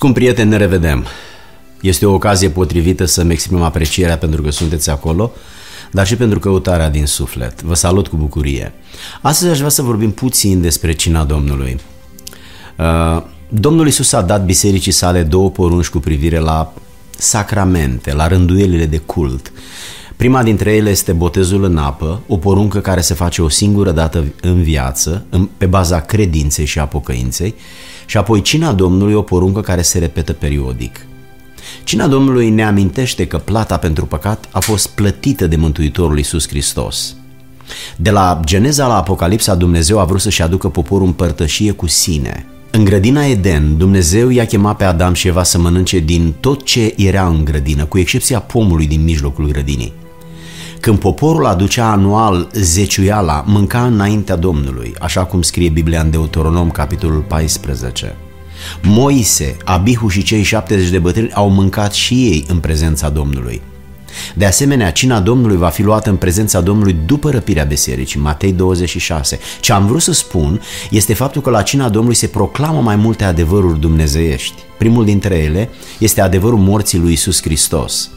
Scump prieten, ne revedem. Este o ocazie potrivită să-mi exprim aprecierea pentru că sunteți acolo, dar și pentru căutarea din suflet. Vă salut cu bucurie. Astăzi aș vrea să vorbim puțin despre cina Domnului. Uh, Domnul Isus a dat bisericii sale două porunci cu privire la sacramente, la rânduielile de cult. Prima dintre ele este botezul în apă, o poruncă care se face o singură dată în viață, pe baza credinței și a pocăinței, și apoi cina Domnului, o poruncă care se repetă periodic. Cina Domnului ne amintește că plata pentru păcat a fost plătită de Mântuitorul Iisus Hristos. De la Geneza la Apocalipsa, Dumnezeu a vrut să-și aducă poporul în părtășie cu sine. În grădina Eden, Dumnezeu i-a chemat pe Adam și Eva să mănânce din tot ce era în grădină, cu excepția pomului din mijlocul grădinii. Când poporul aducea anual zeciuiala, mânca înaintea Domnului, așa cum scrie Biblia în Deuteronom, capitolul 14. Moise, Abihu și cei 70 de bătrâni au mâncat și ei în prezența Domnului. De asemenea, cina Domnului va fi luată în prezența Domnului după răpirea bisericii, Matei 26. Ce am vrut să spun este faptul că la cina Domnului se proclamă mai multe adevăruri dumnezeiești. Primul dintre ele este adevărul morții lui Isus Hristos.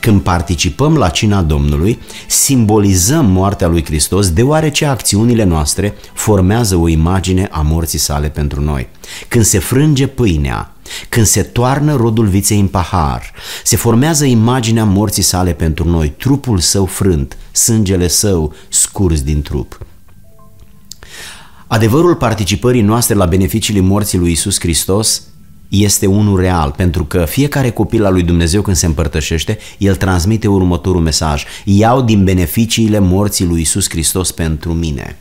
Când participăm la cina Domnului, simbolizăm moartea lui Hristos deoarece acțiunile noastre formează o imagine a morții sale pentru noi. Când se frânge pâinea, când se toarnă rodul viței în pahar, se formează imaginea morții sale pentru noi, trupul său frânt, sângele său scurs din trup. Adevărul participării noastre la beneficiile morții lui Isus Hristos este unul real, pentru că fiecare copil al lui Dumnezeu când se împărtășește, el transmite următorul mesaj. Iau din beneficiile morții lui Isus Hristos pentru mine.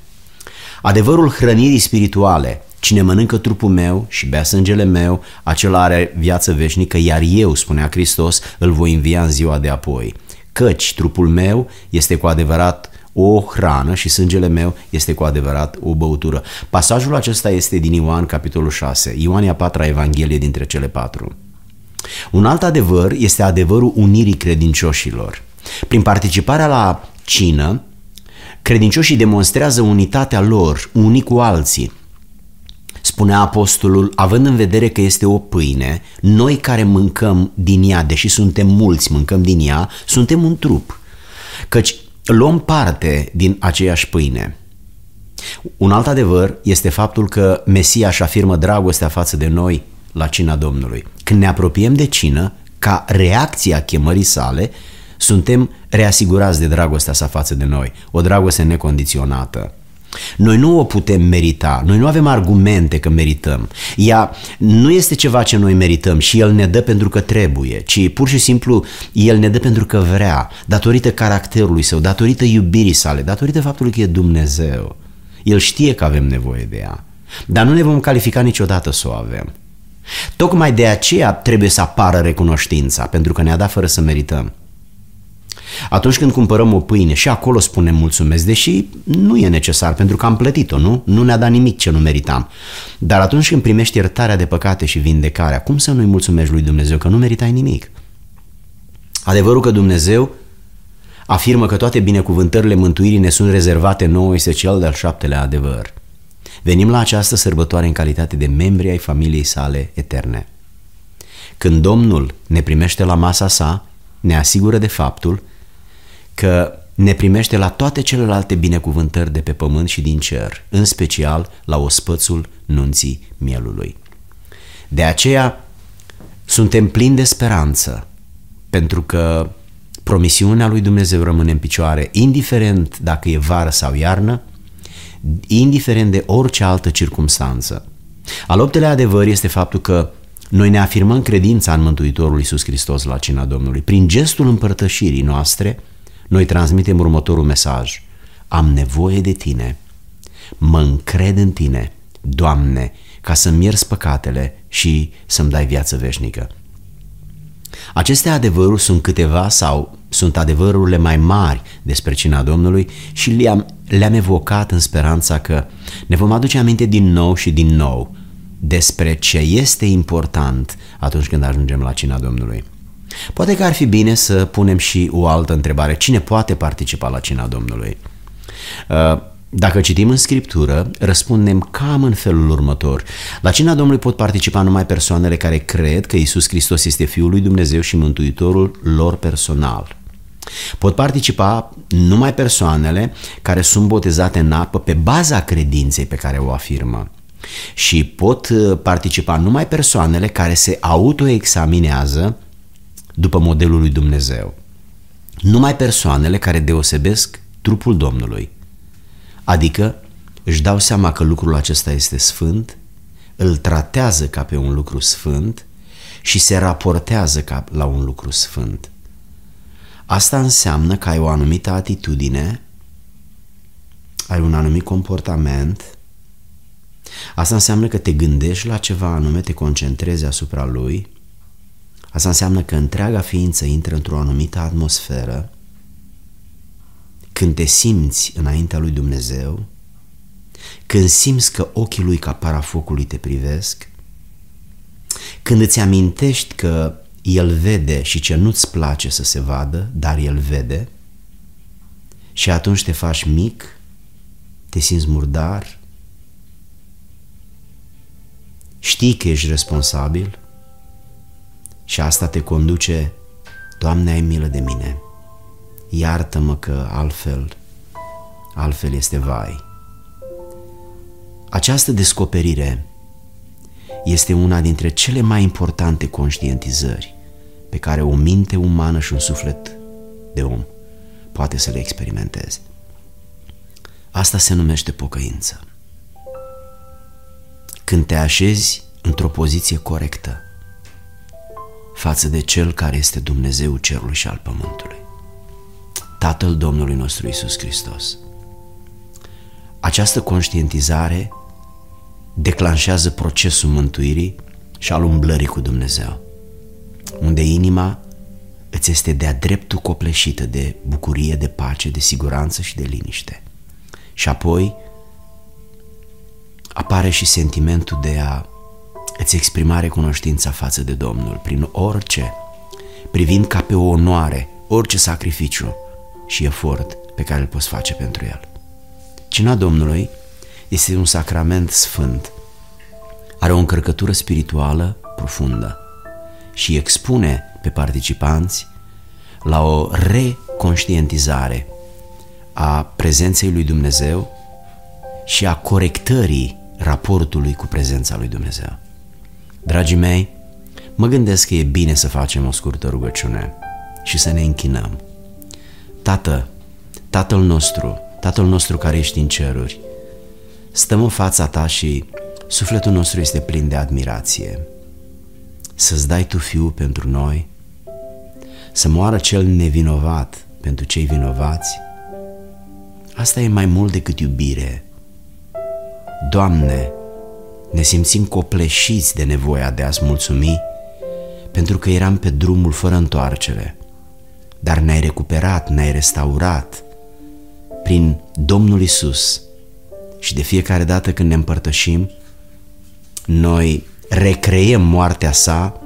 Adevărul hrănirii spirituale, cine mănâncă trupul meu și bea sângele meu, acela are viață veșnică, iar eu, spunea Hristos, îl voi învia în ziua de apoi. Căci trupul meu este cu adevărat o hrană și sângele meu este cu adevărat o băutură. Pasajul acesta este din Ioan, capitolul 6. Ioan e a patra evanghelie dintre cele patru. Un alt adevăr este adevărul unirii credincioșilor. Prin participarea la cină, credincioșii demonstrează unitatea lor unii cu alții. Spunea apostolul, având în vedere că este o pâine, noi care mâncăm din ea, deși suntem mulți, mâncăm din ea, suntem un trup. Căci luăm parte din aceeași pâine. Un alt adevăr este faptul că Mesia își afirmă dragostea față de noi la cina Domnului. Când ne apropiem de cină, ca reacția chemării sale, suntem reasigurați de dragostea sa față de noi, o dragoste necondiționată. Noi nu o putem merita, noi nu avem argumente că merităm. Ea nu este ceva ce noi merităm și El ne dă pentru că trebuie, ci pur și simplu El ne dă pentru că vrea, datorită caracterului său, datorită iubirii sale, datorită faptului că e Dumnezeu. El știe că avem nevoie de ea, dar nu ne vom califica niciodată să o avem. Tocmai de aceea trebuie să apară recunoștința, pentru că ne-a dat fără să merităm. Atunci când cumpărăm o pâine și acolo spunem mulțumesc, deși nu e necesar pentru că am plătit-o, nu? Nu ne-a dat nimic ce nu meritam. Dar atunci când primești iertarea de păcate și vindecarea, cum să nu-i mulțumești lui Dumnezeu că nu meritai nimic? Adevărul că Dumnezeu afirmă că toate binecuvântările mântuirii ne sunt rezervate nouă este cel de-al șaptelea adevăr. Venim la această sărbătoare în calitate de membri ai familiei sale eterne. Când Domnul ne primește la masa sa, ne asigură de faptul că ne primește la toate celelalte binecuvântări de pe pământ și din cer, în special la ospățul nunții mielului. De aceea suntem plini de speranță, pentru că promisiunea lui Dumnezeu rămâne în picioare, indiferent dacă e vară sau iarnă, indiferent de orice altă circumstanță. Al optelea adevăr este faptul că noi ne afirmăm credința în Mântuitorul Iisus Hristos la cina Domnului. Prin gestul împărtășirii noastre, noi transmitem următorul mesaj. Am nevoie de tine, mă încred în tine, Doamne, ca să-mi ierți păcatele și să-mi dai viață veșnică. Aceste adevăruri sunt câteva sau sunt adevărurile mai mari despre cina Domnului și le-am, le-am evocat în speranța că ne vom aduce aminte din nou și din nou despre ce este important atunci când ajungem la cina Domnului. Poate că ar fi bine să punem și o altă întrebare. Cine poate participa la cina Domnului? Uh, Dacă citim în Scriptură, răspundem cam în felul următor. La cina Domnului pot participa numai persoanele care cred că Isus Hristos este Fiul lui Dumnezeu și Mântuitorul lor personal. Pot participa numai persoanele care sunt botezate în apă pe baza credinței pe care o afirmă. Și pot uh, participa numai persoanele care se autoexaminează după modelul lui Dumnezeu. Numai persoanele care deosebesc trupul Domnului. Adică își dau seama că lucrul acesta este sfânt, îl tratează ca pe un lucru sfânt și se raportează ca la un lucru sfânt. Asta înseamnă că ai o anumită atitudine, ai un anumit comportament, asta înseamnă că te gândești la ceva anume, te concentrezi asupra lui, asta înseamnă că întreaga ființă intră într-o anumită atmosferă, când te simți înaintea lui Dumnezeu, când simți că ochii lui ca parafocului te privesc, când îți amintești că el vede și ce nu-ți place să se vadă, dar El vede și atunci te faci mic, te simți murdar, știi că ești responsabil și asta te conduce, Doamne, ai milă de mine, iartă-mă că altfel, altfel este vai. Această descoperire este una dintre cele mai importante conștientizări pe care o minte umană și un suflet de om poate să le experimenteze. Asta se numește pocăință. Când te așezi într-o poziție corectă față de Cel care este Dumnezeu cerului și al pământului, Tatăl Domnului nostru Isus Hristos. Această conștientizare declanșează procesul mântuirii și al umblării cu Dumnezeu unde inima îți este de-a dreptul copleșită de bucurie, de pace, de siguranță și de liniște. Și apoi apare și sentimentul de a îți exprima recunoștința față de Domnul prin orice, privind ca pe o onoare orice sacrificiu și efort pe care îl poți face pentru El. Cina Domnului este un sacrament sfânt, are o încărcătură spirituală profundă și expune pe participanți la o reconștientizare a prezenței lui Dumnezeu și a corectării raportului cu prezența lui Dumnezeu. Dragii mei, mă gândesc că e bine să facem o scurtă rugăciune și să ne închinăm. Tată, Tatăl nostru, Tatăl nostru care ești în ceruri, stăm în fața Ta și sufletul nostru este plin de admirație să-ți dai tu fiul pentru noi, să moară cel nevinovat pentru cei vinovați, asta e mai mult decât iubire. Doamne, ne simțim copleșiți de nevoia de a-ți mulțumi pentru că eram pe drumul fără întoarcere, dar ne-ai recuperat, ne-ai restaurat prin Domnul Isus și de fiecare dată când ne împărtășim, noi recreiem moartea sa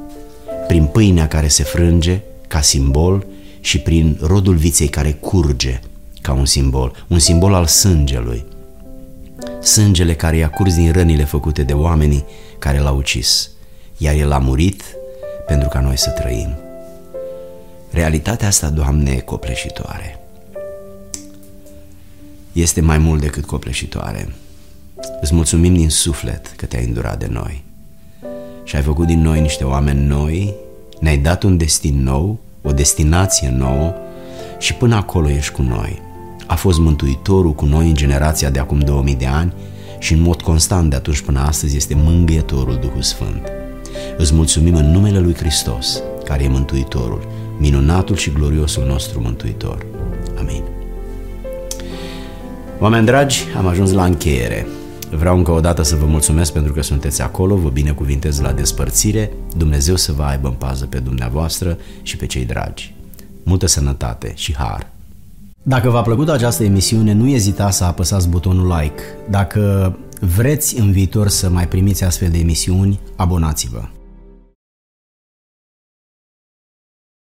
prin pâinea care se frânge ca simbol și prin rodul viței care curge ca un simbol, un simbol al sângelui. Sângele care i-a curs din rănile făcute de oamenii care l-au ucis, iar el a murit pentru ca noi să trăim. Realitatea asta, Doamne, e copleșitoare. Este mai mult decât copleșitoare. Îți mulțumim din suflet că te-ai îndurat de noi și ai făcut din noi niște oameni noi, ne-ai dat un destin nou, o destinație nouă și până acolo ești cu noi. A fost Mântuitorul cu noi în generația de acum 2000 de ani și în mod constant de atunci până astăzi este Mângâietorul Duhul Sfânt. Îți mulțumim în numele Lui Hristos, care e Mântuitorul, minunatul și gloriosul nostru Mântuitor. Amin. Oameni dragi, am ajuns la încheiere. Vreau încă o dată să vă mulțumesc pentru că sunteți acolo, vă binecuvintez la despărțire, Dumnezeu să vă aibă în pază pe dumneavoastră și pe cei dragi. Multă sănătate și har! Dacă v-a plăcut această emisiune, nu ezitați să apăsați butonul like. Dacă vreți în viitor să mai primiți astfel de emisiuni, abonați-vă.